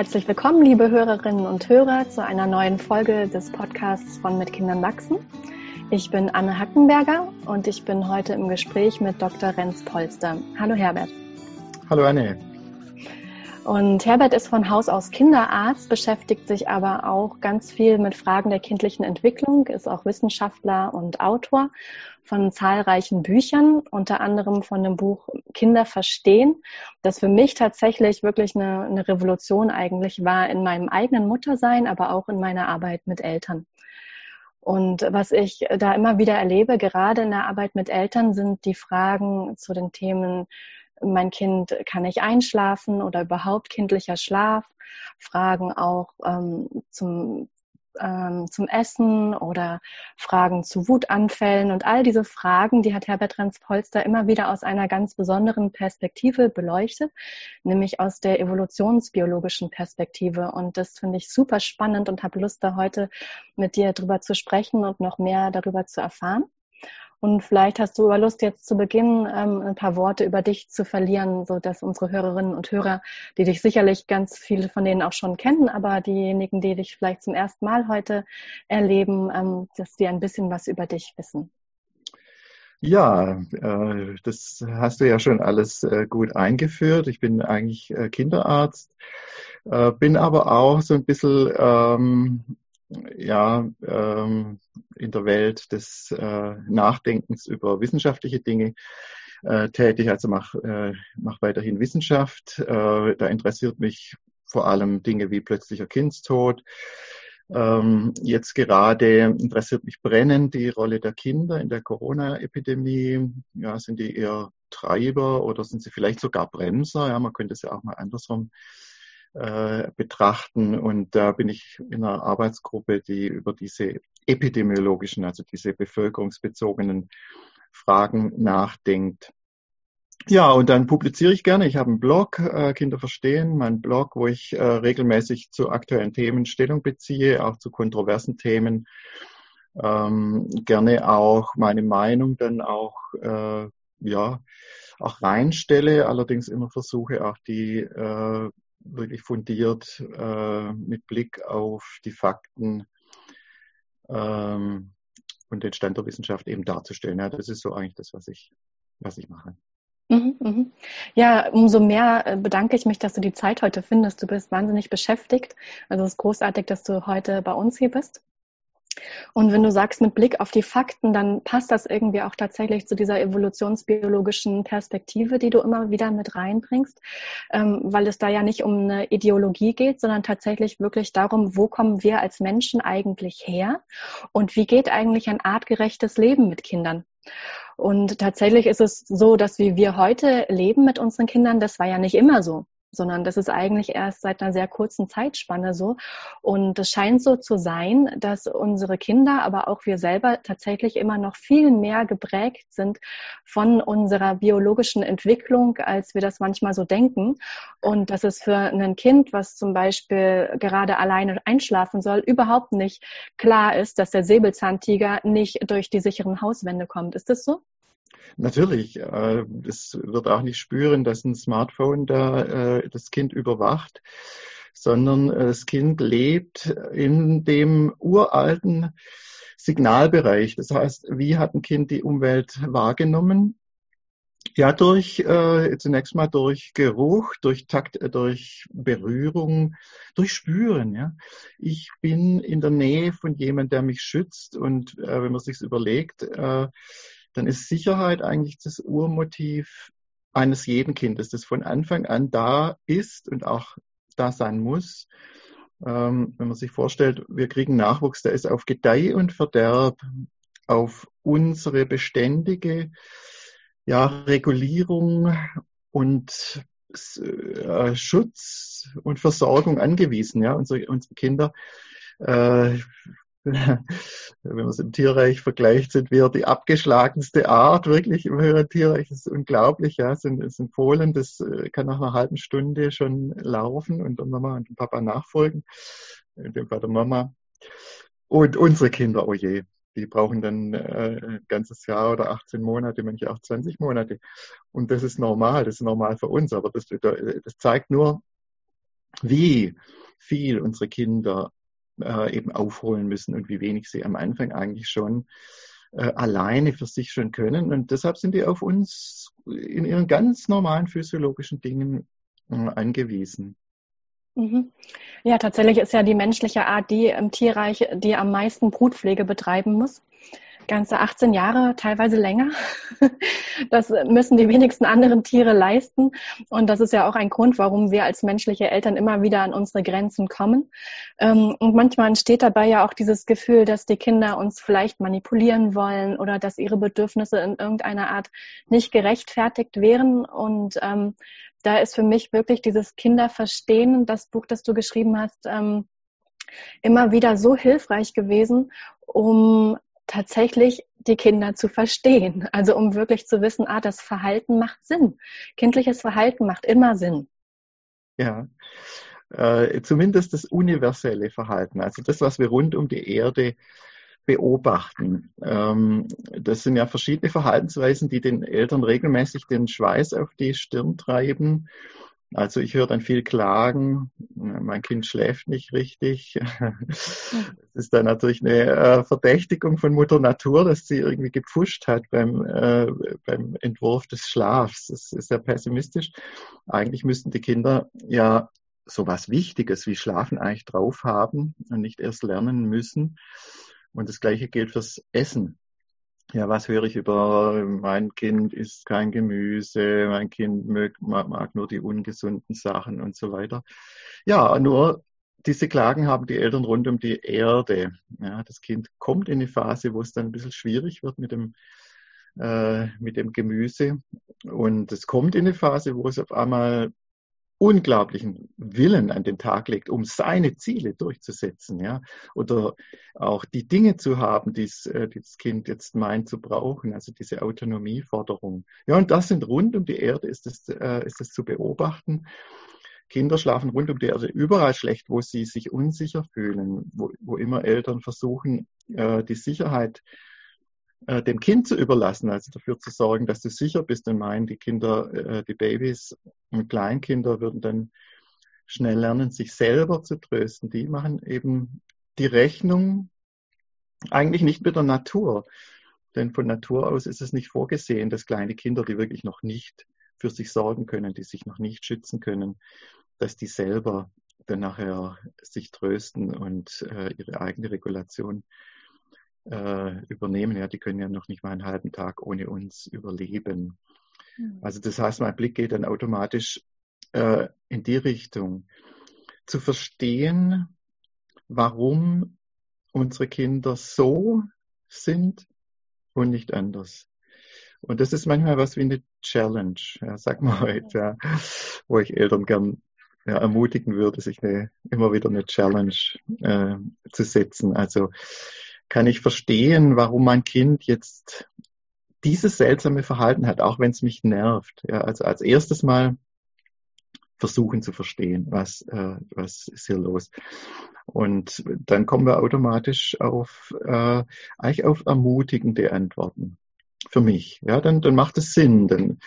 herzlich willkommen, liebe Hörerinnen und Hörer, zu einer neuen Folge des Podcasts von Mit Kindern wachsen. Ich bin Anne Hackenberger und ich bin heute im Gespräch mit Dr. Renz Polster. Hallo Herbert. Hallo Anne. Und Herbert ist von Haus aus Kinderarzt, beschäftigt sich aber auch ganz viel mit Fragen der kindlichen Entwicklung, ist auch Wissenschaftler und Autor von zahlreichen Büchern, unter anderem von dem Buch Kinder verstehen, das für mich tatsächlich wirklich eine, eine Revolution eigentlich war in meinem eigenen Muttersein, aber auch in meiner Arbeit mit Eltern. Und was ich da immer wieder erlebe, gerade in der Arbeit mit Eltern, sind die Fragen zu den Themen mein Kind, kann ich einschlafen oder überhaupt kindlicher Schlaf? Fragen auch ähm, zum, ähm, zum Essen oder Fragen zu Wutanfällen und all diese Fragen, die hat Herbert Ranz-Polster immer wieder aus einer ganz besonderen Perspektive beleuchtet, nämlich aus der evolutionsbiologischen Perspektive. Und das finde ich super spannend und habe Lust, da heute mit dir drüber zu sprechen und noch mehr darüber zu erfahren. Und vielleicht hast du aber Lust, jetzt zu Beginn ähm, ein paar Worte über dich zu verlieren, so dass unsere Hörerinnen und Hörer, die dich sicherlich ganz viele von denen auch schon kennen, aber diejenigen, die dich vielleicht zum ersten Mal heute erleben, ähm, dass die ein bisschen was über dich wissen. Ja, äh, das hast du ja schon alles äh, gut eingeführt. Ich bin eigentlich äh, Kinderarzt, bin aber auch so ein bisschen ähm, ja, ähm, in der Welt des äh, Nachdenkens über wissenschaftliche Dinge äh, tätig, also mache äh, mach weiterhin Wissenschaft. Äh, da interessiert mich vor allem Dinge wie plötzlicher Kindstod. Ähm, jetzt gerade interessiert mich brennend die Rolle der Kinder in der Corona-Epidemie. Ja, sind die eher Treiber oder sind sie vielleicht sogar Bremser? Ja, man könnte es ja auch mal andersrum äh, betrachten. Und da bin ich in einer Arbeitsgruppe, die über diese epidemiologischen, also diese bevölkerungsbezogenen Fragen nachdenkt. Ja, und dann publiziere ich gerne. Ich habe einen Blog, äh, Kinder verstehen, mein Blog, wo ich äh, regelmäßig zu aktuellen Themen Stellung beziehe, auch zu kontroversen Themen. Ähm, gerne auch meine Meinung dann auch, äh, ja, auch reinstelle, allerdings immer versuche auch die äh, wirklich fundiert äh, mit Blick auf die Fakten ähm, und den Stand der Wissenschaft eben darzustellen. Ja, das ist so eigentlich das, was ich, was ich mache. Mhm, mhm. Ja, umso mehr äh, bedanke ich mich, dass du die Zeit heute findest. Du bist wahnsinnig beschäftigt. Also es ist großartig, dass du heute bei uns hier bist. Und wenn du sagst mit Blick auf die Fakten, dann passt das irgendwie auch tatsächlich zu dieser evolutionsbiologischen Perspektive, die du immer wieder mit reinbringst, ähm, weil es da ja nicht um eine Ideologie geht, sondern tatsächlich wirklich darum, wo kommen wir als Menschen eigentlich her und wie geht eigentlich ein artgerechtes Leben mit Kindern. Und tatsächlich ist es so, dass wie wir heute leben mit unseren Kindern, das war ja nicht immer so sondern das ist eigentlich erst seit einer sehr kurzen Zeitspanne so. Und es scheint so zu sein, dass unsere Kinder, aber auch wir selber tatsächlich immer noch viel mehr geprägt sind von unserer biologischen Entwicklung, als wir das manchmal so denken. Und dass es für ein Kind, was zum Beispiel gerade alleine einschlafen soll, überhaupt nicht klar ist, dass der Säbelzahntiger nicht durch die sicheren Hauswände kommt. Ist das so? Natürlich, äh, es wird auch nicht spüren, dass ein Smartphone da äh, das Kind überwacht, sondern das Kind lebt in dem uralten Signalbereich. Das heißt, wie hat ein Kind die Umwelt wahrgenommen? Ja, durch äh, zunächst mal durch Geruch, durch Takt, äh, durch Berührung, durch Spüren. Ja, ich bin in der Nähe von jemandem, der mich schützt. Und äh, wenn man sich überlegt, äh, dann ist Sicherheit eigentlich das Urmotiv eines jeden Kindes, das von Anfang an da ist und auch da sein muss. Ähm, wenn man sich vorstellt, wir kriegen Nachwuchs, der ist auf Gedeih und Verderb, auf unsere beständige ja, Regulierung und äh, Schutz und Versorgung angewiesen. Ja, unsere, unsere Kinder äh, wenn man es im Tierreich vergleicht, sind wir die abgeschlagenste Art, wirklich im höheren Tierreich. Das ist unglaublich, ja. Es sind, es sind Fohlen, das äh, kann nach einer halben Stunde schon laufen und der Mama und dem Papa nachfolgen. In dem Fall der Mama. Und unsere Kinder, oh je, die brauchen dann äh, ein ganzes Jahr oder 18 Monate, manche auch 20 Monate. Und das ist normal, das ist normal für uns, aber das, das zeigt nur, wie viel unsere Kinder äh, eben aufholen müssen und wie wenig sie am Anfang eigentlich schon äh, alleine für sich schon können. Und deshalb sind die auf uns in ihren ganz normalen physiologischen Dingen äh, angewiesen. Mhm. Ja, tatsächlich ist ja die menschliche Art die im Tierreich, die am meisten Brutpflege betreiben muss ganze 18 Jahre, teilweise länger. Das müssen die wenigsten anderen Tiere leisten. Und das ist ja auch ein Grund, warum wir als menschliche Eltern immer wieder an unsere Grenzen kommen. Ähm, und manchmal entsteht dabei ja auch dieses Gefühl, dass die Kinder uns vielleicht manipulieren wollen oder dass ihre Bedürfnisse in irgendeiner Art nicht gerechtfertigt wären. Und ähm, da ist für mich wirklich dieses Kinderverstehen, das Buch, das du geschrieben hast, ähm, immer wieder so hilfreich gewesen, um tatsächlich die Kinder zu verstehen. Also um wirklich zu wissen, ah, das Verhalten macht Sinn. Kindliches Verhalten macht immer Sinn. Ja, äh, zumindest das universelle Verhalten, also das, was wir rund um die Erde beobachten. Ähm, das sind ja verschiedene Verhaltensweisen, die den Eltern regelmäßig den Schweiß auf die Stirn treiben also ich höre dann viel Klagen, mein Kind schläft nicht richtig. Das ist dann natürlich eine äh, Verdächtigung von Mutter Natur, dass sie irgendwie gepfuscht hat beim, äh, beim Entwurf des Schlafs. Das ist sehr pessimistisch. Eigentlich müssten die Kinder ja sowas Wichtiges wie Schlafen eigentlich drauf haben und nicht erst lernen müssen. Und das Gleiche gilt fürs Essen ja, was höre ich über mein Kind isst kein Gemüse, mein Kind mag, mag, nur die ungesunden Sachen und so weiter. Ja, nur diese Klagen haben die Eltern rund um die Erde. Ja, das Kind kommt in eine Phase, wo es dann ein bisschen schwierig wird mit dem, äh, mit dem Gemüse. Und es kommt in eine Phase, wo es auf einmal unglaublichen Willen an den Tag legt, um seine Ziele durchzusetzen, ja, oder auch die Dinge zu haben, die äh, das Kind jetzt meint zu brauchen, also diese Autonomieforderung. Ja, und das sind rund um die Erde ist es, äh, ist es zu beobachten. Kinder schlafen rund um die Erde überall schlecht, wo sie sich unsicher fühlen, wo, wo immer Eltern versuchen, äh, die Sicherheit äh, dem Kind zu überlassen, also dafür zu sorgen, dass du sicher bist und meinen, die Kinder, äh, die Babys und Kleinkinder würden dann schnell lernen, sich selber zu trösten. Die machen eben die Rechnung eigentlich nicht mit der Natur. Denn von Natur aus ist es nicht vorgesehen, dass kleine Kinder, die wirklich noch nicht für sich sorgen können, die sich noch nicht schützen können, dass die selber dann nachher sich trösten und äh, ihre eigene Regulation äh, übernehmen. Ja, die können ja noch nicht mal einen halben Tag ohne uns überleben. Mhm. Also das heißt, mein Blick geht dann automatisch äh, in die Richtung, zu verstehen, warum unsere Kinder so sind und nicht anders. Und das ist manchmal was wie eine Challenge, ja, sag mal heute, ja, wo ich Eltern gern ja, ermutigen würde, sich eine, immer wieder eine Challenge äh, zu setzen. Also kann ich verstehen, warum mein Kind jetzt dieses seltsame Verhalten hat, auch wenn es mich nervt. Ja, also als erstes Mal versuchen zu verstehen, was, äh, was ist hier los. Und dann kommen wir automatisch auf, äh, eigentlich auf ermutigende Antworten. Für mich. Ja, dann, dann macht es Sinn. Dann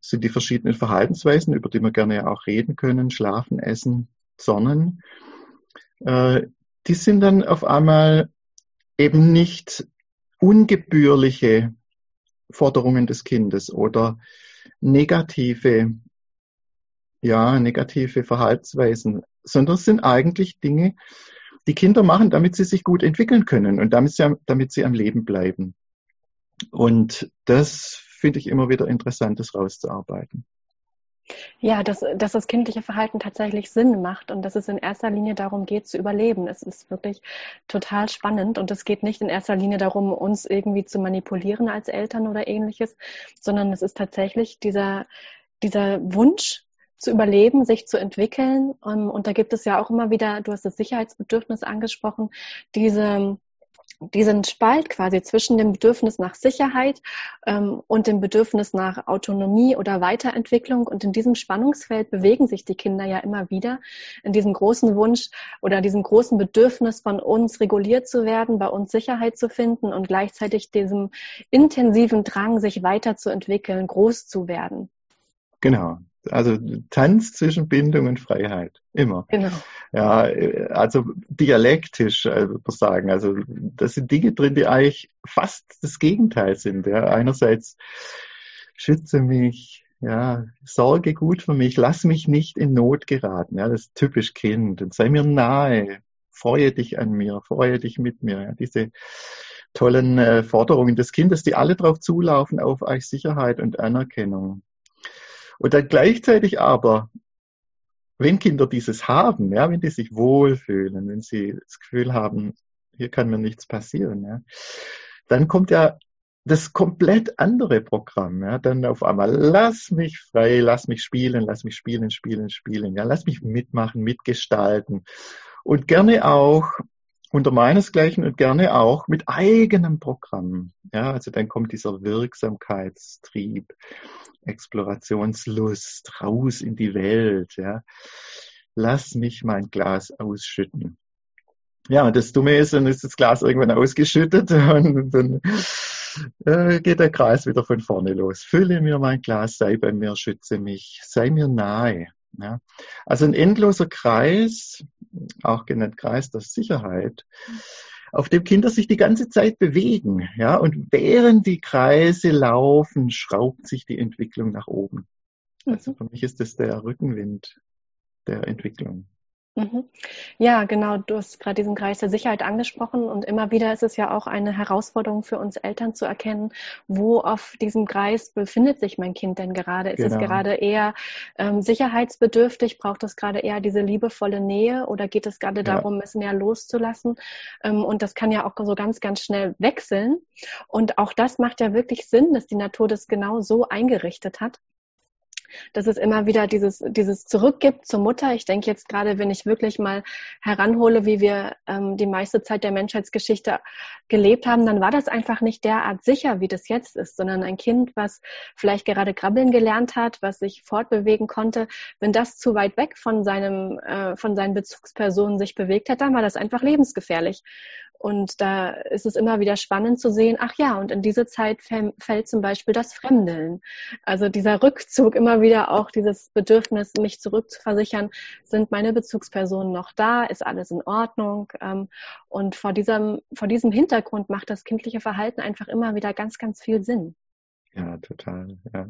sind die verschiedenen Verhaltensweisen, über die wir gerne auch reden können, schlafen, essen, sonnen, äh, die sind dann auf einmal eben nicht ungebührliche Forderungen des Kindes oder negative, ja, negative Verhaltensweisen, sondern es sind eigentlich Dinge, die Kinder machen, damit sie sich gut entwickeln können und damit sie, damit sie am Leben bleiben. Und das finde ich immer wieder interessant, das rauszuarbeiten. Ja, dass, dass das kindliche Verhalten tatsächlich Sinn macht und dass es in erster Linie darum geht, zu überleben. Es ist wirklich total spannend und es geht nicht in erster Linie darum, uns irgendwie zu manipulieren als Eltern oder ähnliches, sondern es ist tatsächlich dieser, dieser Wunsch, zu überleben, sich zu entwickeln. Und da gibt es ja auch immer wieder, du hast das Sicherheitsbedürfnis angesprochen, diese diesen Spalt quasi zwischen dem Bedürfnis nach Sicherheit ähm, und dem Bedürfnis nach Autonomie oder Weiterentwicklung. Und in diesem Spannungsfeld bewegen sich die Kinder ja immer wieder in diesem großen Wunsch oder diesem großen Bedürfnis von uns reguliert zu werden, bei uns Sicherheit zu finden und gleichzeitig diesem intensiven Drang, sich weiterzuentwickeln, groß zu werden. Genau. Also Tanz zwischen Bindung und Freiheit. Immer. Genau. Ja, also dialektisch, äh, würde man sagen. Also das sind Dinge drin, die eigentlich fast das Gegenteil sind. Ja. Einerseits schütze mich, ja, sorge gut für mich, lass mich nicht in Not geraten. Ja, das ist typisch Kind. Und sei mir nahe, freue dich an mir, freue dich mit mir. Ja, diese tollen äh, Forderungen des Kindes, die alle darauf zulaufen, auf euch Sicherheit und Anerkennung. Und dann gleichzeitig aber, wenn Kinder dieses haben, ja, wenn die sich wohlfühlen, wenn sie das Gefühl haben, hier kann mir nichts passieren, ja, dann kommt ja das komplett andere Programm. Ja, dann auf einmal, lass mich frei, lass mich spielen, lass mich spielen, spielen, spielen. Ja, lass mich mitmachen, mitgestalten. Und gerne auch unter meinesgleichen und gerne auch mit eigenem Programm. Ja, also dann kommt dieser Wirksamkeitstrieb, Explorationslust, raus in die Welt. Ja, lass mich mein Glas ausschütten. Ja, und das Dumme ist, dann ist das Glas irgendwann ausgeschüttet und dann äh, geht der Kreis wieder von vorne los. Fülle mir mein Glas, sei bei mir, schütze mich, sei mir nahe. Ja. Also ein endloser Kreis, auch genannt Kreis der Sicherheit, auf dem Kinder sich die ganze Zeit bewegen. Ja, und während die Kreise laufen, schraubt sich die Entwicklung nach oben. Also mhm. für mich ist das der Rückenwind der Entwicklung. Mhm. Ja, genau. Du hast gerade diesen Kreis der Sicherheit angesprochen und immer wieder ist es ja auch eine Herausforderung für uns Eltern zu erkennen, wo auf diesem Kreis befindet sich mein Kind denn gerade? Ist genau. es gerade eher ähm, sicherheitsbedürftig? Braucht es gerade eher diese liebevolle Nähe oder geht es gerade darum, ja. es mehr loszulassen? Ähm, und das kann ja auch so ganz, ganz schnell wechseln. Und auch das macht ja wirklich Sinn, dass die Natur das genau so eingerichtet hat dass es immer wieder dieses, dieses Zurückgibt zur Mutter. Ich denke jetzt gerade, wenn ich wirklich mal heranhole, wie wir ähm, die meiste Zeit der Menschheitsgeschichte gelebt haben, dann war das einfach nicht derart sicher, wie das jetzt ist, sondern ein Kind, was vielleicht gerade krabbeln gelernt hat, was sich fortbewegen konnte, wenn das zu weit weg von seinem, äh, von seinen Bezugspersonen sich bewegt hat, dann war das einfach lebensgefährlich. Und da ist es immer wieder spannend zu sehen, ach ja, und in diese Zeit fällt zum Beispiel das Fremdeln. Also dieser Rückzug, immer wieder auch dieses Bedürfnis, mich zurückzuversichern, sind meine Bezugspersonen noch da, ist alles in Ordnung. Ähm, und vor diesem, vor diesem Hintergrund macht das kindliche Verhalten einfach immer wieder ganz, ganz viel Sinn. Ja, total. Ja.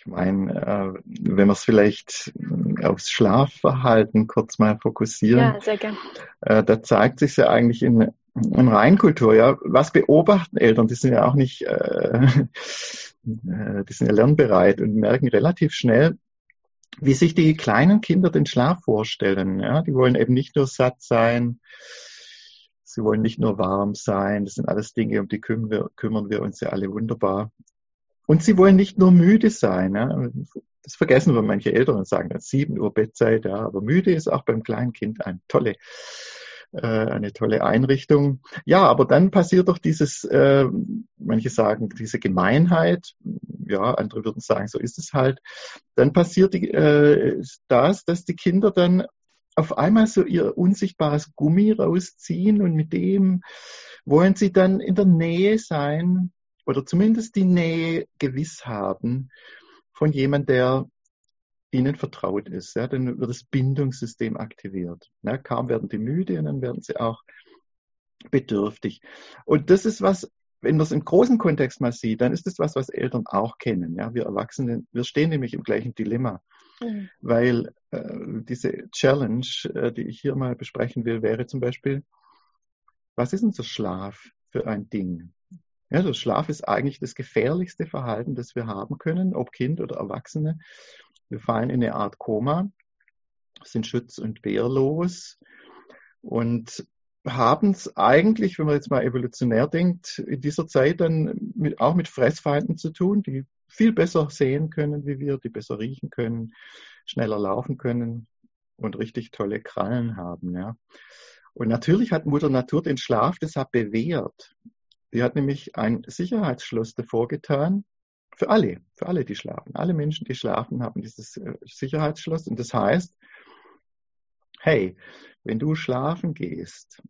Ich meine, äh, wenn wir es vielleicht äh, aufs Schlafverhalten kurz mal fokussieren. Ja, sehr gerne. Äh, da zeigt sich ja eigentlich in, in Reinkultur, ja, was beobachten Eltern? Die sind ja auch nicht, äh, die sind ja lernbereit und merken relativ schnell, wie sich die kleinen Kinder den Schlaf vorstellen. Ja, die wollen eben nicht nur satt sein, sie wollen nicht nur warm sein. Das sind alles Dinge, um die kümmern wir, kümmern wir uns ja alle wunderbar. Und sie wollen nicht nur müde sein. Ja. Das vergessen wir manche Eltern und sagen, das 7 Uhr Bettzeit, ja, aber müde ist auch beim kleinen Kind eine tolle, äh, eine tolle Einrichtung. Ja, aber dann passiert doch dieses, äh, manche sagen, diese Gemeinheit, ja, andere würden sagen, so ist es halt. Dann passiert die, äh, das, dass die Kinder dann auf einmal so ihr unsichtbares Gummi rausziehen und mit dem wollen sie dann in der Nähe sein oder zumindest die Nähe gewiss haben von jemand, der ihnen vertraut ist. Ja, dann wird das Bindungssystem aktiviert. Ja, kaum werden die müde und dann werden sie auch bedürftig. Und das ist was, wenn man es im großen Kontext mal sieht, dann ist das was, was Eltern auch kennen. Ja, wir Erwachsene, wir stehen nämlich im gleichen Dilemma. Mhm. Weil äh, diese Challenge, äh, die ich hier mal besprechen will, wäre zum Beispiel, was ist unser Schlaf für ein Ding? Ja, der Schlaf ist eigentlich das gefährlichste Verhalten, das wir haben können, ob Kind oder Erwachsene. Wir fallen in eine Art Koma, sind schutz- und wehrlos und haben es eigentlich, wenn man jetzt mal evolutionär denkt, in dieser Zeit dann mit, auch mit Fressfeinden zu tun, die viel besser sehen können wie wir, die besser riechen können, schneller laufen können und richtig tolle Krallen haben. Ja. Und natürlich hat Mutter Natur den Schlaf deshalb bewährt. Die hat nämlich ein Sicherheitsschloss davor getan, für alle, für alle, die schlafen. Alle Menschen, die schlafen, haben dieses äh, Sicherheitsschloss. Und das heißt, hey, wenn du schlafen gehst,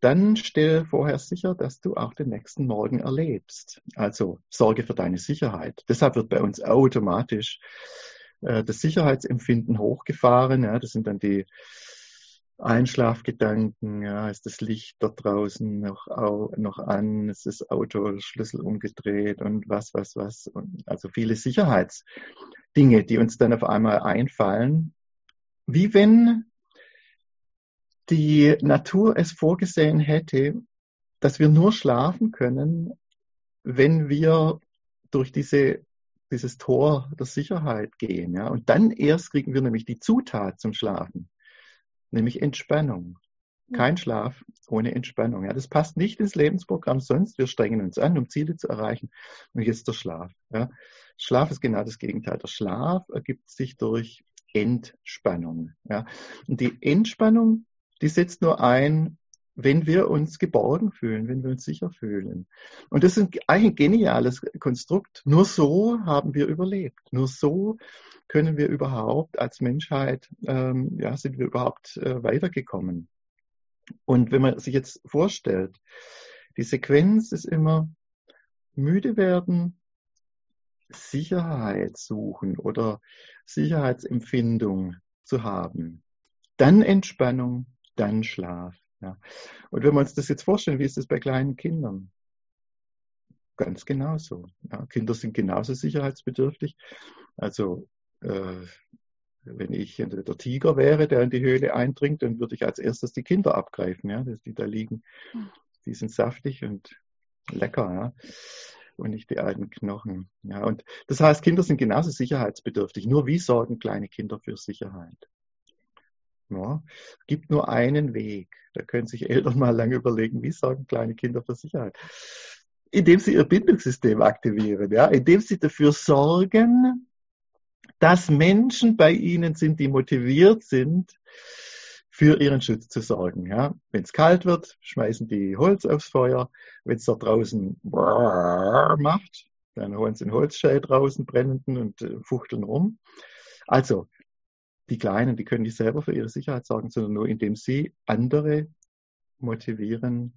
dann stell vorher sicher, dass du auch den nächsten Morgen erlebst. Also sorge für deine Sicherheit. Deshalb wird bei uns automatisch äh, das Sicherheitsempfinden hochgefahren. Ja, das sind dann die Einschlafgedanken, ja, ist das Licht dort draußen noch, noch an, ist das Auto Schlüssel umgedreht und was, was, was. Und also viele Sicherheitsdinge, die uns dann auf einmal einfallen, wie wenn die Natur es vorgesehen hätte, dass wir nur schlafen können, wenn wir durch diese, dieses Tor der Sicherheit gehen. Ja? Und dann erst kriegen wir nämlich die Zutat zum Schlafen nämlich Entspannung. Kein Schlaf ohne Entspannung. Ja, das passt nicht ins Lebensprogramm sonst. Wir strengen uns an, um Ziele zu erreichen. Und jetzt der Schlaf. Ja. Schlaf ist genau das Gegenteil. Der Schlaf ergibt sich durch Entspannung. Ja. Und die Entspannung, die setzt nur ein, wenn wir uns geborgen fühlen, wenn wir uns sicher fühlen. Und das ist eigentlich ein geniales Konstrukt. Nur so haben wir überlebt. Nur so können wir überhaupt als Menschheit, ähm, ja, sind wir überhaupt äh, weitergekommen? Und wenn man sich jetzt vorstellt, die Sequenz ist immer müde werden, Sicherheit suchen oder Sicherheitsempfindung zu haben, dann Entspannung, dann Schlaf. Ja. Und wenn wir uns das jetzt vorstellen, wie ist das bei kleinen Kindern? Ganz genauso. Ja. Kinder sind genauso sicherheitsbedürftig. Also äh, wenn ich der Tiger wäre, der in die Höhle eindringt, dann würde ich als erstes die Kinder abgreifen, ja, die da liegen. Hm. Die sind saftig und lecker, ja. Und nicht die alten Knochen. Ja, und das heißt, Kinder sind genauso sicherheitsbedürftig. Nur wie sorgen kleine Kinder für Sicherheit? Ja, gibt nur einen Weg. Da können sich Eltern mal lange überlegen, wie sorgen kleine Kinder für Sicherheit? Indem sie ihr Bindungssystem aktivieren, ja, indem sie dafür sorgen, dass Menschen bei ihnen sind, die motiviert sind, für ihren Schutz zu sorgen. Ja. Wenn es kalt wird, schmeißen die Holz aufs Feuer. Wenn es da draußen macht, dann holen sie einen Holzscheit draußen, brennenden und äh, fuchteln rum. Also, die Kleinen, die können nicht selber für ihre Sicherheit sorgen, sondern nur indem sie andere motivieren,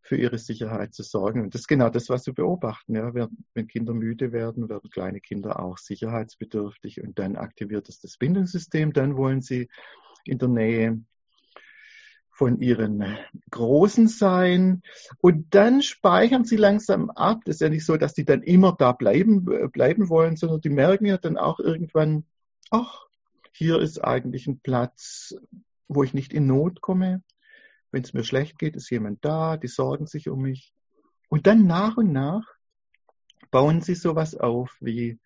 für ihre Sicherheit zu sorgen. Und das ist genau das, was wir beobachten. Ja. Wenn Kinder müde werden, werden kleine Kinder auch sicherheitsbedürftig und dann aktiviert es das Bindungssystem. Dann wollen sie in der Nähe von ihren Großen sein. Und dann speichern sie langsam ab. Das ist ja nicht so, dass die dann immer da bleiben, bleiben wollen, sondern die merken ja dann auch irgendwann, ach, hier ist eigentlich ein Platz, wo ich nicht in Not komme. Wenn es mir schlecht geht, ist jemand da, die sorgen sich um mich. Und dann nach und nach bauen sie sowas auf wie,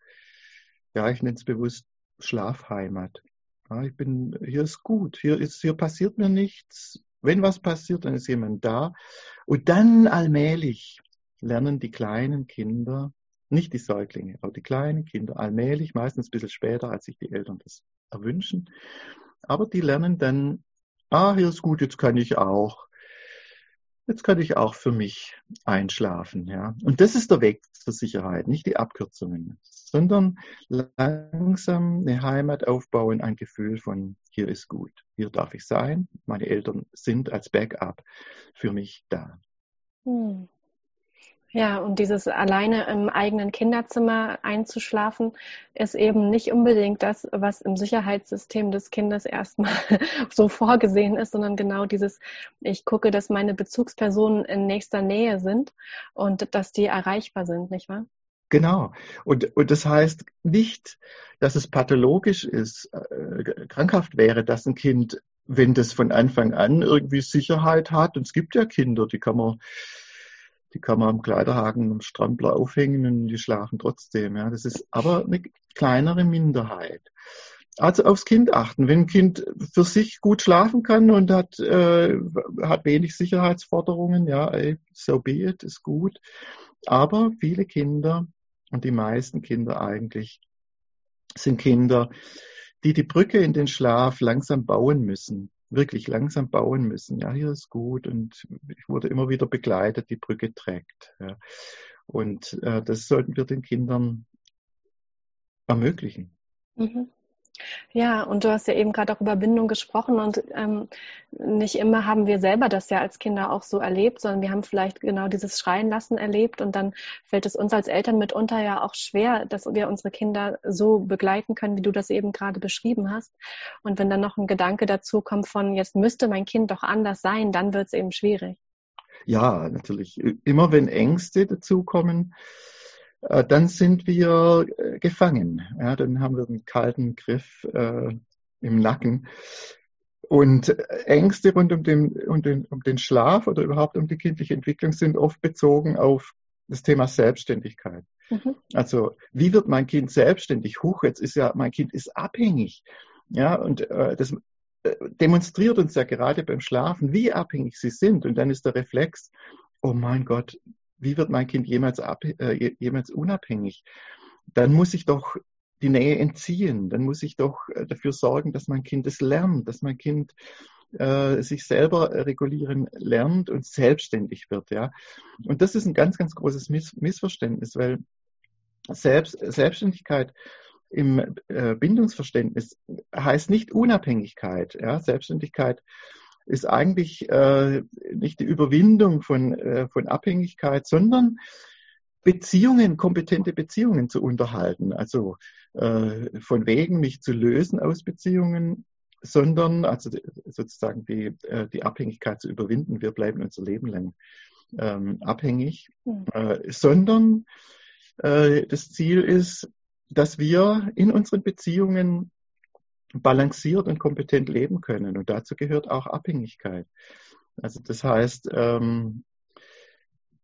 ja, ich nenne es bewusst Schlafheimat. Ja, ich bin, hier ist gut, hier ist, hier passiert mir nichts. Wenn was passiert, dann ist jemand da. Und dann allmählich lernen die kleinen Kinder, nicht die Säuglinge, aber die kleinen Kinder allmählich, meistens ein bisschen später, als sich die Eltern das erwünschen. Aber die lernen dann ah, hier ist gut, jetzt kann ich auch, jetzt kann ich auch für mich einschlafen, ja. Und das ist der Weg zur Sicherheit, nicht die Abkürzungen, sondern langsam eine Heimat aufbauen, ein Gefühl von, hier ist gut, hier darf ich sein, meine Eltern sind als Backup für mich da. Hm. Ja, und dieses alleine im eigenen Kinderzimmer einzuschlafen, ist eben nicht unbedingt das, was im Sicherheitssystem des Kindes erstmal so vorgesehen ist, sondern genau dieses, ich gucke, dass meine Bezugspersonen in nächster Nähe sind und dass die erreichbar sind, nicht wahr? Genau. Und, und das heißt nicht, dass es pathologisch ist, äh, krankhaft wäre, dass ein Kind, wenn das von Anfang an irgendwie Sicherheit hat, und es gibt ja Kinder, die kann man die kann man am Kleiderhaken am Strampler aufhängen und die schlafen trotzdem. Ja. Das ist aber eine kleinere Minderheit. Also aufs Kind achten. Wenn ein Kind für sich gut schlafen kann und hat, äh, hat wenig Sicherheitsforderungen, ja, ey, so be it, ist gut. Aber viele Kinder und die meisten Kinder eigentlich sind Kinder, die die Brücke in den Schlaf langsam bauen müssen wirklich langsam bauen müssen. Ja, hier ist gut und ich wurde immer wieder begleitet, die Brücke trägt. Ja. Und äh, das sollten wir den Kindern ermöglichen. Mhm. Ja, und du hast ja eben gerade auch über Bindung gesprochen und ähm, nicht immer haben wir selber das ja als Kinder auch so erlebt, sondern wir haben vielleicht genau dieses Schreien lassen erlebt und dann fällt es uns als Eltern mitunter ja auch schwer, dass wir unsere Kinder so begleiten können, wie du das eben gerade beschrieben hast. Und wenn dann noch ein Gedanke dazu kommt von, jetzt müsste mein Kind doch anders sein, dann wird es eben schwierig. Ja, natürlich. Immer wenn Ängste dazukommen, äh, dann sind wir äh, gefangen. Ja, dann haben wir einen kalten Griff äh, im Nacken. Und Ängste rund um den, um, den, um den Schlaf oder überhaupt um die kindliche Entwicklung sind oft bezogen auf das Thema Selbstständigkeit. Mhm. Also, wie wird mein Kind selbstständig? Huch, jetzt ist ja, mein Kind ist abhängig. Ja, und äh, das äh, demonstriert uns ja gerade beim Schlafen, wie abhängig sie sind. Und dann ist der Reflex, oh mein Gott, wie wird mein Kind jemals, ab, äh, jemals unabhängig? Dann muss ich doch die Nähe entziehen. Dann muss ich doch äh, dafür sorgen, dass mein Kind es lernt, dass mein Kind äh, sich selber regulieren lernt und selbstständig wird. Ja? Und das ist ein ganz, ganz großes Miss Missverständnis, weil Selbst, Selbstständigkeit im äh, Bindungsverständnis heißt nicht Unabhängigkeit. Ja? Selbstständigkeit ist eigentlich äh, nicht die Überwindung von, äh, von Abhängigkeit, sondern Beziehungen, kompetente Beziehungen zu unterhalten. Also äh, von wegen mich zu lösen aus Beziehungen, sondern also sozusagen die, äh, die Abhängigkeit zu überwinden. Wir bleiben unser Leben lang ähm, abhängig, mhm. äh, sondern äh, das Ziel ist, dass wir in unseren Beziehungen balanciert und kompetent leben können. Und dazu gehört auch Abhängigkeit. Also das heißt, ähm,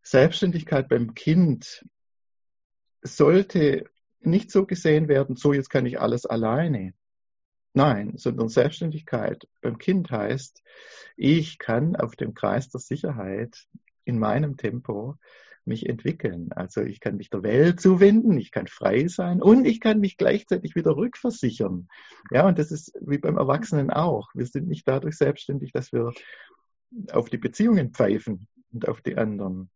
Selbstständigkeit beim Kind sollte nicht so gesehen werden, so jetzt kann ich alles alleine. Nein, sondern Selbstständigkeit beim Kind heißt, ich kann auf dem Kreis der Sicherheit in meinem Tempo mich entwickeln. Also ich kann mich der Welt zuwenden, ich kann frei sein und ich kann mich gleichzeitig wieder rückversichern. Ja, und das ist wie beim Erwachsenen auch. Wir sind nicht dadurch selbstständig, dass wir auf die Beziehungen pfeifen und auf die anderen.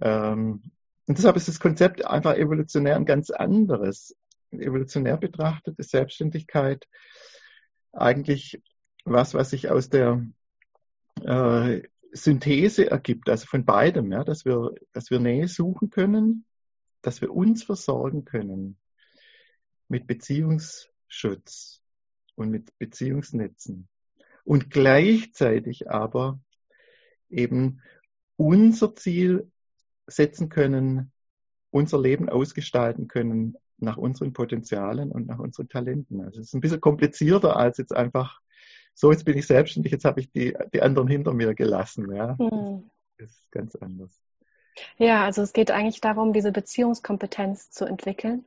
Ähm, und deshalb ist das Konzept einfach evolutionär ein ganz anderes. Evolutionär betrachtet ist Selbstständigkeit eigentlich was, was sich aus der äh, Synthese ergibt, also von beidem, ja, dass wir, dass wir Nähe suchen können, dass wir uns versorgen können mit Beziehungsschutz und mit Beziehungsnetzen und gleichzeitig aber eben unser Ziel setzen können, unser Leben ausgestalten können nach unseren Potenzialen und nach unseren Talenten. Also es ist ein bisschen komplizierter als jetzt einfach so, jetzt bin ich selbstständig, jetzt habe ich die, die anderen hinter mir gelassen. Ja. Mhm. Das ist ganz anders. Ja, also es geht eigentlich darum, diese Beziehungskompetenz zu entwickeln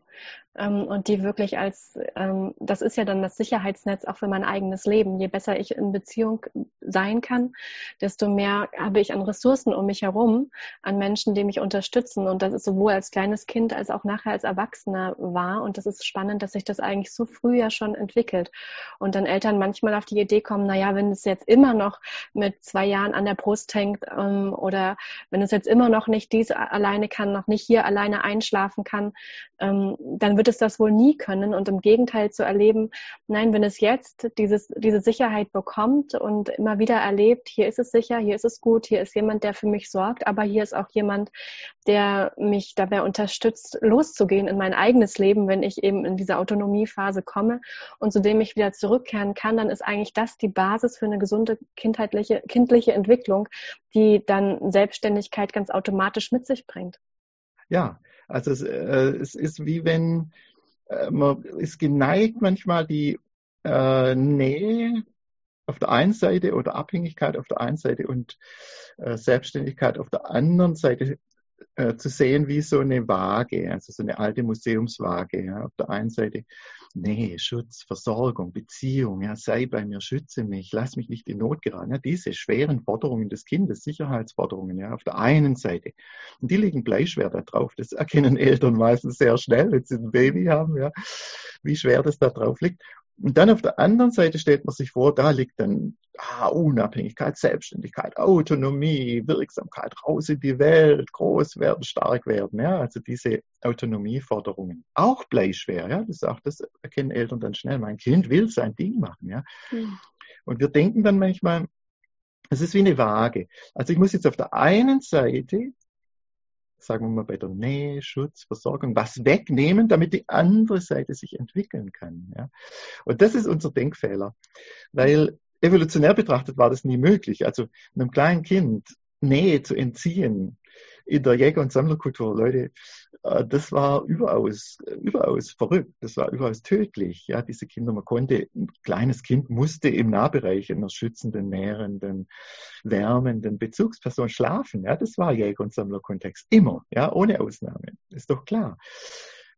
und die wirklich als, ähm, das ist ja dann das Sicherheitsnetz auch für mein eigenes Leben. Je besser ich in Beziehung sein kann, desto mehr habe ich an Ressourcen um mich herum, an Menschen, die mich unterstützen. Und das ist sowohl als kleines Kind als auch nachher als Erwachsener wahr. Und das ist spannend, dass sich das eigentlich so früh ja schon entwickelt. Und dann Eltern manchmal auf die Idee kommen, naja, wenn es jetzt immer noch mit zwei Jahren an der Brust hängt ähm, oder wenn es jetzt immer noch nicht dies alleine kann, noch nicht hier alleine einschlafen kann, ähm, dann wird es das wohl nie können. Und im Gegenteil zu erleben, nein, wenn es jetzt dieses, diese Sicherheit bekommt und immer wieder erlebt, hier ist es sicher, hier ist es gut, hier ist jemand, der für mich sorgt, aber hier ist auch jemand, der mich dabei unterstützt, loszugehen in mein eigenes Leben, wenn ich eben in diese Autonomiephase komme und zu dem ich wieder zurückkehren kann, dann ist eigentlich das die Basis für eine gesunde kindheitliche, kindliche Entwicklung, die dann Selbstständigkeit ganz automatisch mit sich bringt. Ja, also es, äh, es ist wie wenn äh, man ist geneigt, manchmal die äh, Nähe auf der einen Seite oder Abhängigkeit auf der einen Seite und äh, Selbstständigkeit auf der anderen Seite äh, zu sehen wie so eine Waage, also so eine alte Museumswaage. Ja. Auf der einen Seite Nähe, Schutz, Versorgung, Beziehung, ja, sei bei mir, schütze mich, lass mich nicht in Not geraten. Ja, diese schweren Forderungen des Kindes, Sicherheitsforderungen, ja, auf der einen Seite. Und die liegen bleischwer da drauf. Das erkennen Eltern meistens sehr schnell, wenn sie ein Baby haben, ja, wie schwer das da drauf liegt. Und dann auf der anderen Seite stellt man sich vor, da liegt dann ah, Unabhängigkeit, Selbstständigkeit, Autonomie, Wirksamkeit, raus in die Welt, groß werden, stark werden. Ja, also diese Autonomieforderungen. Auch bleischwer, ja, das, auch, das erkennen Eltern dann schnell. Mein Kind will sein Ding machen, ja. Mhm. Und wir denken dann manchmal, es ist wie eine Waage. Also ich muss jetzt auf der einen Seite sagen wir mal bei der Nähe, Schutz, Versorgung, was wegnehmen, damit die andere Seite sich entwickeln kann. Ja? Und das ist unser Denkfehler, weil evolutionär betrachtet war das nie möglich. Also einem kleinen Kind Nähe zu entziehen, in der Jäger- und Sammlerkultur, Leute, äh, das war überaus, überaus verrückt. Das war überaus tödlich. Ja, diese Kinder, man konnte, ein kleines Kind musste im Nahbereich einer schützenden, nährenden, wärmenden Bezugsperson schlafen. Ja, das war Jäger- und Sammlerkontext. Immer. Ja, ohne Ausnahme. Ist doch klar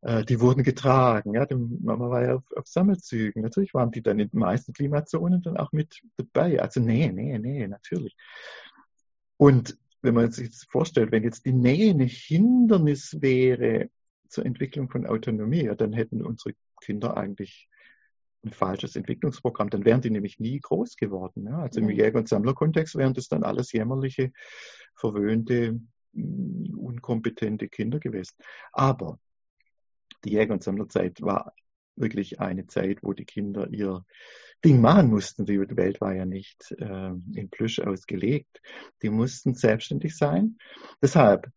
äh, die wurden getragen. Ja, man war ja auf, auf, Sammelzügen. Natürlich waren die dann in den meisten Klimazonen dann auch mit dabei. Also nee, nee, nee, natürlich. Und wenn man sich das vorstellt, wenn jetzt die Nähe ein Hindernis wäre zur Entwicklung von Autonomie, ja, dann hätten unsere Kinder eigentlich ein falsches Entwicklungsprogramm. Dann wären die nämlich nie groß geworden. Ja. Also im. Jäger- und Sammlerkontext wären das dann alles jämmerliche, verwöhnte, mm, unkompetente Kinder gewesen. Aber die Jäger- und Sammlerzeit war wirklich eine Zeit, wo die Kinder ihr Ding machen mussten. Die Welt war ja nicht äh, in Plüsch ausgelegt. Die mussten selbstständig sein. Deshalb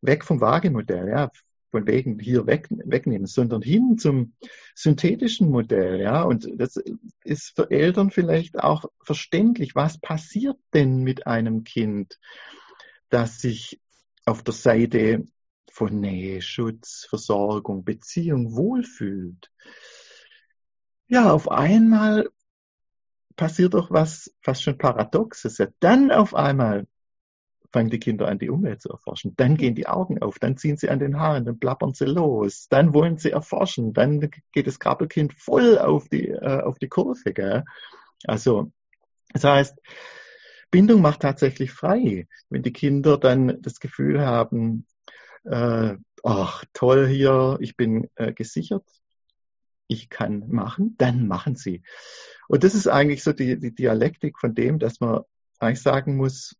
weg vom Waagemodell, ja, von wegen hier weg, wegnehmen, sondern hin zum synthetischen Modell, ja. Und das ist für Eltern vielleicht auch verständlich. Was passiert denn mit einem Kind, das sich auf der Seite von Nähe, Schutz, Versorgung, Beziehung wohlfühlt? Ja, auf einmal passiert doch was fast schon Paradoxes. Ja, dann auf einmal fangen die Kinder an, die Umwelt zu erforschen. Dann gehen die Augen auf, dann ziehen sie an den Haaren, dann plappern sie los, dann wollen sie erforschen, dann geht das Krabbelkind voll auf die, äh, auf die Kurve. Gell? Also, das heißt, Bindung macht tatsächlich frei, wenn die Kinder dann das Gefühl haben, äh, ach toll hier, ich bin äh, gesichert, ich kann machen, dann machen sie. Und das ist eigentlich so die, die Dialektik von dem, dass man eigentlich sagen muss,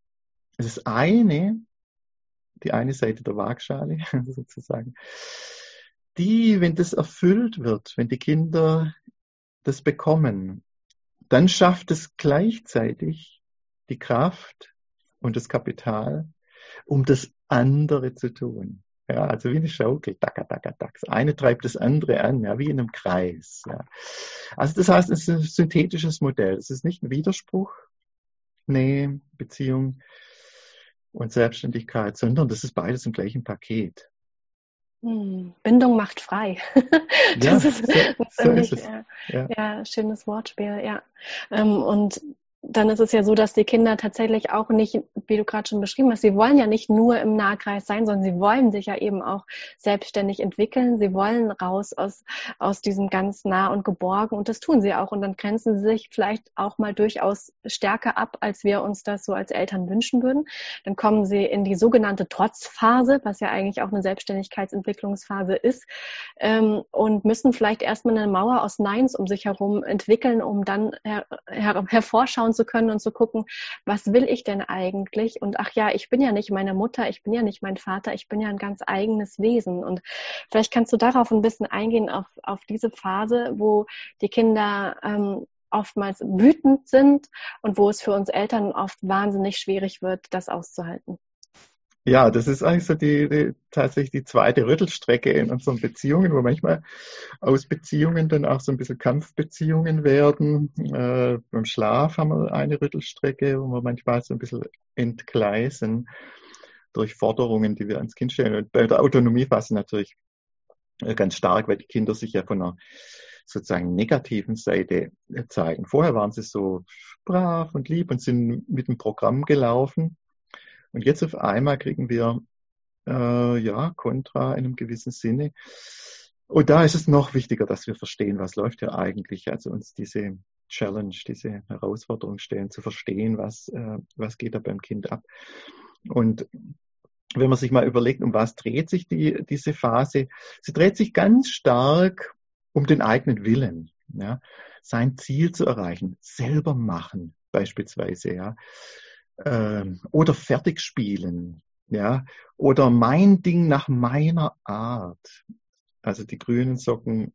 es ist eine, die eine Seite der Waagschale sozusagen, die, wenn das erfüllt wird, wenn die Kinder das bekommen, dann schafft es gleichzeitig die Kraft und das Kapital, um das andere zu tun. Ja, also wie eine Schaukel, dacker, dacker, dack. Das eine treibt das andere an, ja, wie in einem Kreis. Ja. Also das heißt, es ist ein synthetisches Modell. Es ist nicht ein Widerspruch, Nähe, Beziehung und Selbstständigkeit, sondern das ist beides im gleichen Paket. Hm, Bindung macht frei. das ja, ist so, so ist es. Ja, ja. schönes Wortspiel, ja. Ähm, und dann ist es ja so, dass die Kinder tatsächlich auch nicht, wie du gerade schon beschrieben hast, sie wollen ja nicht nur im Nahkreis sein, sondern sie wollen sich ja eben auch selbstständig entwickeln. Sie wollen raus aus, aus diesem ganz nah und geborgen und das tun sie auch. Und dann grenzen sie sich vielleicht auch mal durchaus stärker ab, als wir uns das so als Eltern wünschen würden. Dann kommen sie in die sogenannte Trotzphase, was ja eigentlich auch eine Selbstständigkeitsentwicklungsphase ist, ähm, und müssen vielleicht erstmal eine Mauer aus Neins um sich herum entwickeln, um dann her, her, hervorschauen zu können und zu gucken, was will ich denn eigentlich? Und ach ja, ich bin ja nicht meine Mutter, ich bin ja nicht mein Vater, ich bin ja ein ganz eigenes Wesen. Und vielleicht kannst du darauf ein bisschen eingehen, auf, auf diese Phase, wo die Kinder ähm, oftmals wütend sind und wo es für uns Eltern oft wahnsinnig schwierig wird, das auszuhalten. Ja, das ist eigentlich so die, die, tatsächlich die zweite Rüttelstrecke in unseren Beziehungen, wo manchmal aus Beziehungen dann auch so ein bisschen Kampfbeziehungen werden. Äh, beim Schlaf haben wir eine Rüttelstrecke, wo wir manchmal so ein bisschen entgleisen durch Forderungen, die wir ans Kind stellen. Und bei der Autonomiephase natürlich ganz stark, weil die Kinder sich ja von einer sozusagen negativen Seite zeigen. Vorher waren sie so brav und lieb und sind mit dem Programm gelaufen und jetzt auf einmal kriegen wir äh, ja Kontra in einem gewissen Sinne. Und da ist es noch wichtiger, dass wir verstehen, was läuft hier eigentlich. Also uns diese Challenge, diese Herausforderung stellen, zu verstehen, was, äh, was geht da beim Kind ab. Und wenn man sich mal überlegt, um was dreht sich die, diese Phase, sie dreht sich ganz stark um den eigenen Willen. ja, sein Ziel zu erreichen, selber machen beispielsweise, ja, ähm, oder fertig spielen, ja, oder mein Ding nach meiner Art. Also die grünen Socken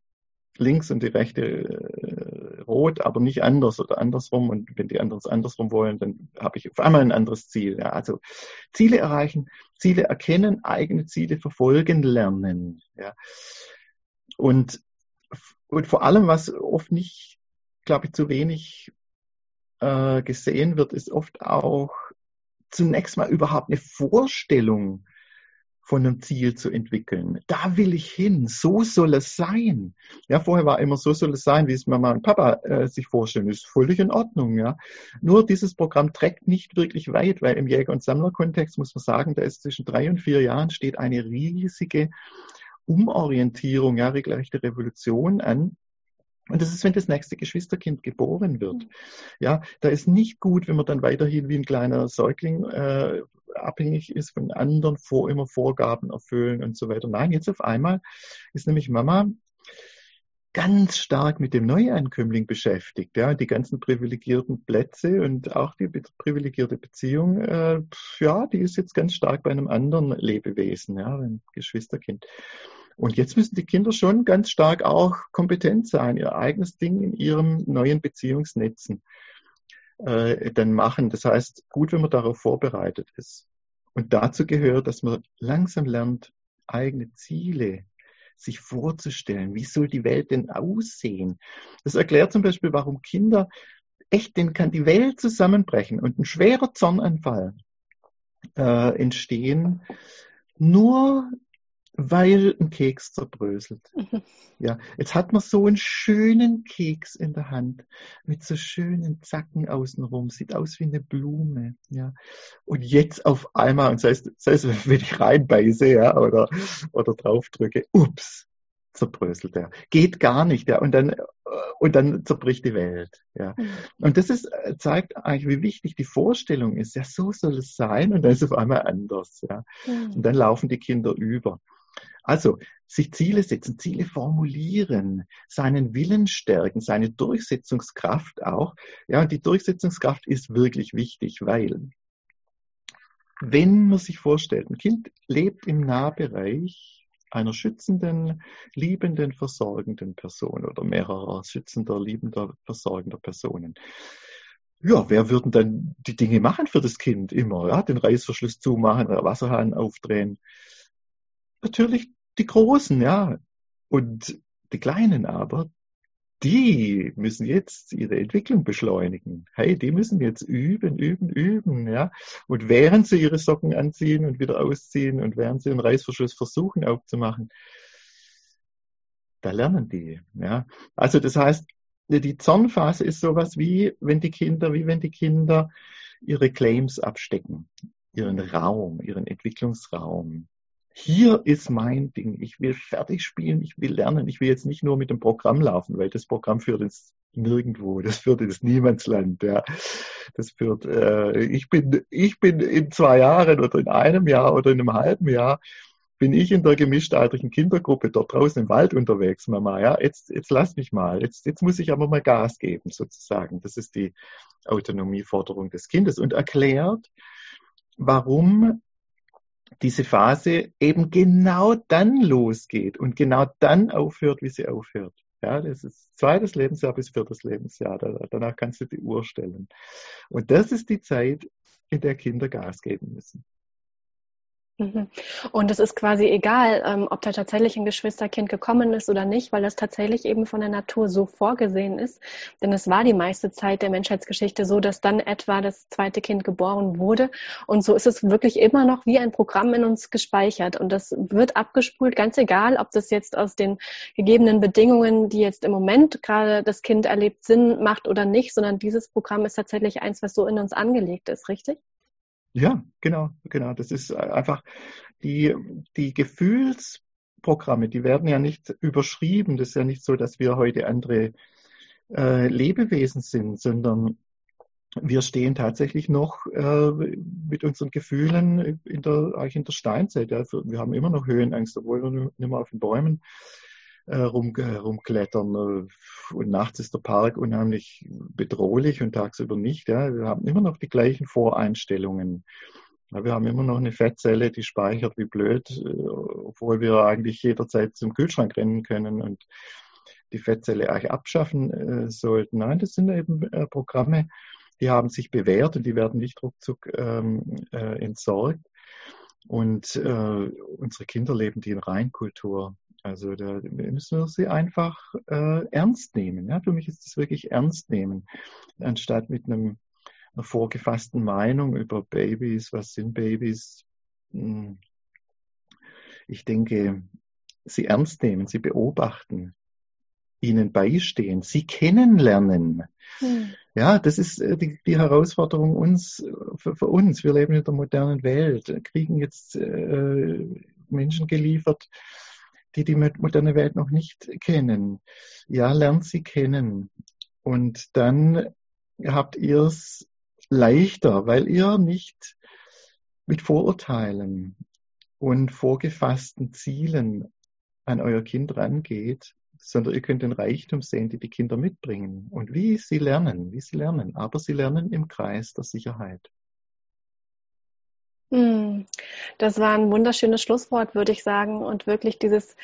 links und die rechte äh, rot, aber nicht anders oder andersrum. Und wenn die anderen es andersrum wollen, dann habe ich auf einmal ein anderes Ziel. Ja. Also Ziele erreichen, Ziele erkennen, eigene Ziele verfolgen lernen. Ja. Und, und vor allem, was oft nicht, glaube ich, zu wenig äh, gesehen wird, ist oft auch zunächst mal überhaupt eine Vorstellung von einem Ziel zu entwickeln. Da will ich hin. So soll es sein. Ja, vorher war immer so soll es sein, wie es Mama und Papa äh, sich vorstellen. Ist völlig in Ordnung. Ja, nur dieses Programm trägt nicht wirklich weit, weil im Jäger- und Sammlerkontext muss man sagen, da ist zwischen drei und vier Jahren steht eine riesige Umorientierung, ja, regelrechte Revolution an. Und das ist, wenn das nächste Geschwisterkind geboren wird. Ja, da ist nicht gut, wenn man dann weiterhin wie ein kleiner Säugling äh, abhängig ist von anderen, vor, immer Vorgaben erfüllen und so weiter. Nein, jetzt auf einmal ist nämlich Mama ganz stark mit dem Neuankömmling beschäftigt. Ja, die ganzen privilegierten Plätze und auch die privilegierte Beziehung, äh, ja, die ist jetzt ganz stark bei einem anderen Lebewesen, ja, einem Geschwisterkind. Und jetzt müssen die Kinder schon ganz stark auch kompetent sein, ihr eigenes Ding in ihrem neuen Beziehungsnetzen äh, dann machen. Das heißt, gut, wenn man darauf vorbereitet ist. Und dazu gehört, dass man langsam lernt, eigene Ziele sich vorzustellen. Wie soll die Welt denn aussehen? Das erklärt zum Beispiel, warum Kinder echt, denen kann die Welt zusammenbrechen und ein schwerer Zornanfall äh, entstehen, nur weil ein Keks zerbröselt. Mhm. Ja, jetzt hat man so einen schönen Keks in der Hand mit so schönen Zacken außenrum, sieht aus wie eine Blume. Ja, und jetzt auf einmal, und sei es, sei es wenn ich reinbeiße, ja, oder, oder draufdrücke, ups, zerbröselt er. Geht gar nicht, ja, und dann, und dann zerbricht die Welt, ja. Mhm. Und das ist, zeigt eigentlich, wie wichtig die Vorstellung ist. Ja, so soll es sein, und dann ist es auf einmal anders, ja. Mhm. Und dann laufen die Kinder über. Also sich Ziele setzen, Ziele formulieren, seinen Willen stärken, seine Durchsetzungskraft auch. Ja, und die Durchsetzungskraft ist wirklich wichtig, weil wenn man sich vorstellt, ein Kind lebt im Nahbereich einer schützenden, liebenden, versorgenden Person oder mehrerer schützender, liebender, versorgender Personen. Ja, wer würden dann die Dinge machen für das Kind immer? Ja, den Reißverschluss zumachen, Wasserhahn aufdrehen, natürlich die Großen, ja. Und die Kleinen aber, die müssen jetzt ihre Entwicklung beschleunigen. Hey, die müssen jetzt üben, üben, üben, ja. Und während sie ihre Socken anziehen und wieder ausziehen und während sie einen Reißverschluss versuchen aufzumachen, da lernen die, ja. Also das heißt, die Zornphase ist sowas wie, wenn die Kinder, wie wenn die Kinder ihre Claims abstecken, ihren Raum, ihren Entwicklungsraum, hier ist mein Ding. Ich will fertig spielen, ich will lernen. Ich will jetzt nicht nur mit dem Programm laufen, weil das Programm führt ins nirgendwo. Das führt ins Niemandsland. Ja. Das führt, äh, ich bin, ich bin in zwei Jahren oder in einem Jahr oder in einem halben Jahr bin ich in der gemischtaltrigen Kindergruppe dort draußen im Wald unterwegs, Mama. Ja, jetzt, jetzt lass mich mal. Jetzt, jetzt muss ich aber mal Gas geben, sozusagen. Das ist die Autonomieforderung des Kindes und erklärt, warum diese Phase eben genau dann losgeht und genau dann aufhört, wie sie aufhört. Ja, das ist zweites Lebensjahr bis viertes Lebensjahr. Danach kannst du die Uhr stellen. Und das ist die Zeit, in der Kinder Gas geben müssen. Mhm. Und es ist quasi egal, ähm, ob da tatsächlich ein Geschwisterkind gekommen ist oder nicht, weil das tatsächlich eben von der Natur so vorgesehen ist. Denn es war die meiste Zeit der Menschheitsgeschichte so, dass dann etwa das zweite Kind geboren wurde. Und so ist es wirklich immer noch wie ein Programm in uns gespeichert. Und das wird abgespult, ganz egal, ob das jetzt aus den gegebenen Bedingungen, die jetzt im Moment gerade das Kind erlebt, Sinn macht oder nicht, sondern dieses Programm ist tatsächlich eins, was so in uns angelegt ist, richtig? Ja, genau, genau. Das ist einfach die, die Gefühlsprogramme, die werden ja nicht überschrieben. Das ist ja nicht so, dass wir heute andere äh, Lebewesen sind, sondern wir stehen tatsächlich noch äh, mit unseren Gefühlen in der, eigentlich in der Steinzeit. Also wir haben immer noch Höhenangst, obwohl wir nicht mehr auf den Bäumen äh, rum, rumklettern. Und nachts ist der Park unheimlich bedrohlich und tagsüber nicht. Ja. Wir haben immer noch die gleichen Voreinstellungen. Wir haben immer noch eine Fettzelle, die speichert wie blöd, äh, obwohl wir eigentlich jederzeit zum Kühlschrank rennen können und die Fettzelle eigentlich abschaffen äh, sollten. Nein, das sind eben äh, Programme, die haben sich bewährt und die werden nicht ruckzuck ähm, äh, entsorgt. Und äh, unsere Kinder leben die in Reinkultur. Also da müssen wir sie einfach äh, ernst nehmen. Ja? Für mich ist es wirklich ernst nehmen, anstatt mit einem, einer vorgefassten Meinung über Babys, was sind Babys. Hm. Ich denke, sie ernst nehmen, sie beobachten, ihnen beistehen, sie kennenlernen. Hm. Ja, das ist äh, die, die Herausforderung uns, für, für, uns. Wir leben in der modernen Welt, kriegen jetzt äh, Menschen geliefert, die die moderne Welt noch nicht kennen. Ja, lernt sie kennen. Und dann habt ihr es leichter, weil ihr nicht mit Vorurteilen und vorgefassten Zielen an euer Kind rangeht, sondern ihr könnt den Reichtum sehen, die die Kinder mitbringen und wie sie lernen, wie sie lernen. Aber sie lernen im Kreis der Sicherheit. Hm. Das war ein wunderschönes Schlusswort, würde ich sagen. Und wirklich dieses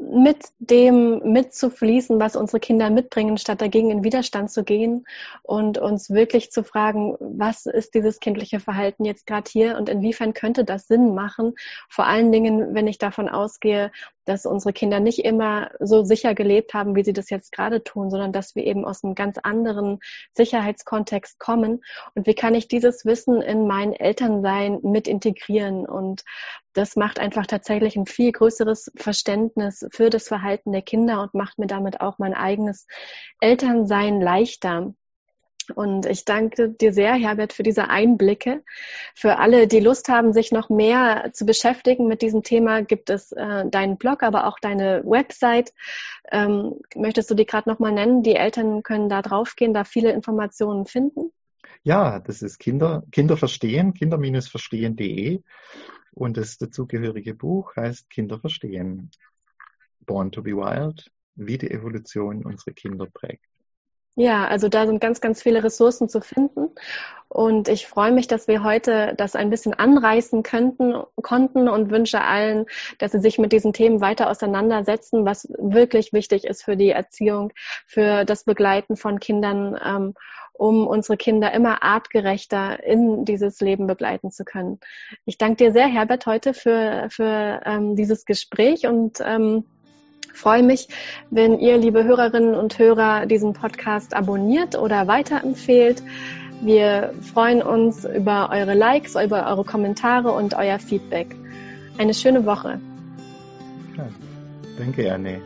mit dem mitzufließen, was unsere Kinder mitbringen, statt dagegen in Widerstand zu gehen und uns wirklich zu fragen, was ist dieses kindliche Verhalten jetzt gerade hier und inwiefern könnte das Sinn machen? Vor allen Dingen, wenn ich davon ausgehe, dass unsere Kinder nicht immer so sicher gelebt haben, wie sie das jetzt gerade tun, sondern dass wir eben aus einem ganz anderen Sicherheitskontext kommen. Und wie kann ich dieses Wissen in mein Elternsein mit integrieren? Und das macht einfach tatsächlich ein viel größeres Verständnis für das Verhalten der Kinder und macht mir damit auch mein eigenes Elternsein leichter. Und ich danke dir sehr, Herbert, für diese Einblicke. Für alle, die Lust haben, sich noch mehr zu beschäftigen mit diesem Thema, gibt es äh, deinen Blog, aber auch deine Website. Ähm, möchtest du die gerade nochmal nennen? Die Eltern können da draufgehen, da viele Informationen finden. Ja, das ist Kinder, Kinder verstehen, kinder-verstehen.de. Und das dazugehörige Buch heißt Kinder verstehen. Born to be Wild, wie die Evolution unsere Kinder prägt. Ja, also da sind ganz, ganz viele Ressourcen zu finden. Und ich freue mich, dass wir heute das ein bisschen anreißen könnten, konnten und wünsche allen, dass sie sich mit diesen Themen weiter auseinandersetzen, was wirklich wichtig ist für die Erziehung, für das Begleiten von Kindern, ähm, um unsere Kinder immer artgerechter in dieses Leben begleiten zu können. Ich danke dir sehr, Herbert, heute für, für ähm, dieses Gespräch und ähm, freue mich, wenn ihr, liebe Hörerinnen und Hörer, diesen Podcast abonniert oder weiterempfehlt. Wir freuen uns über eure Likes, über eure Kommentare und euer Feedback. Eine schöne Woche. Danke, Anne.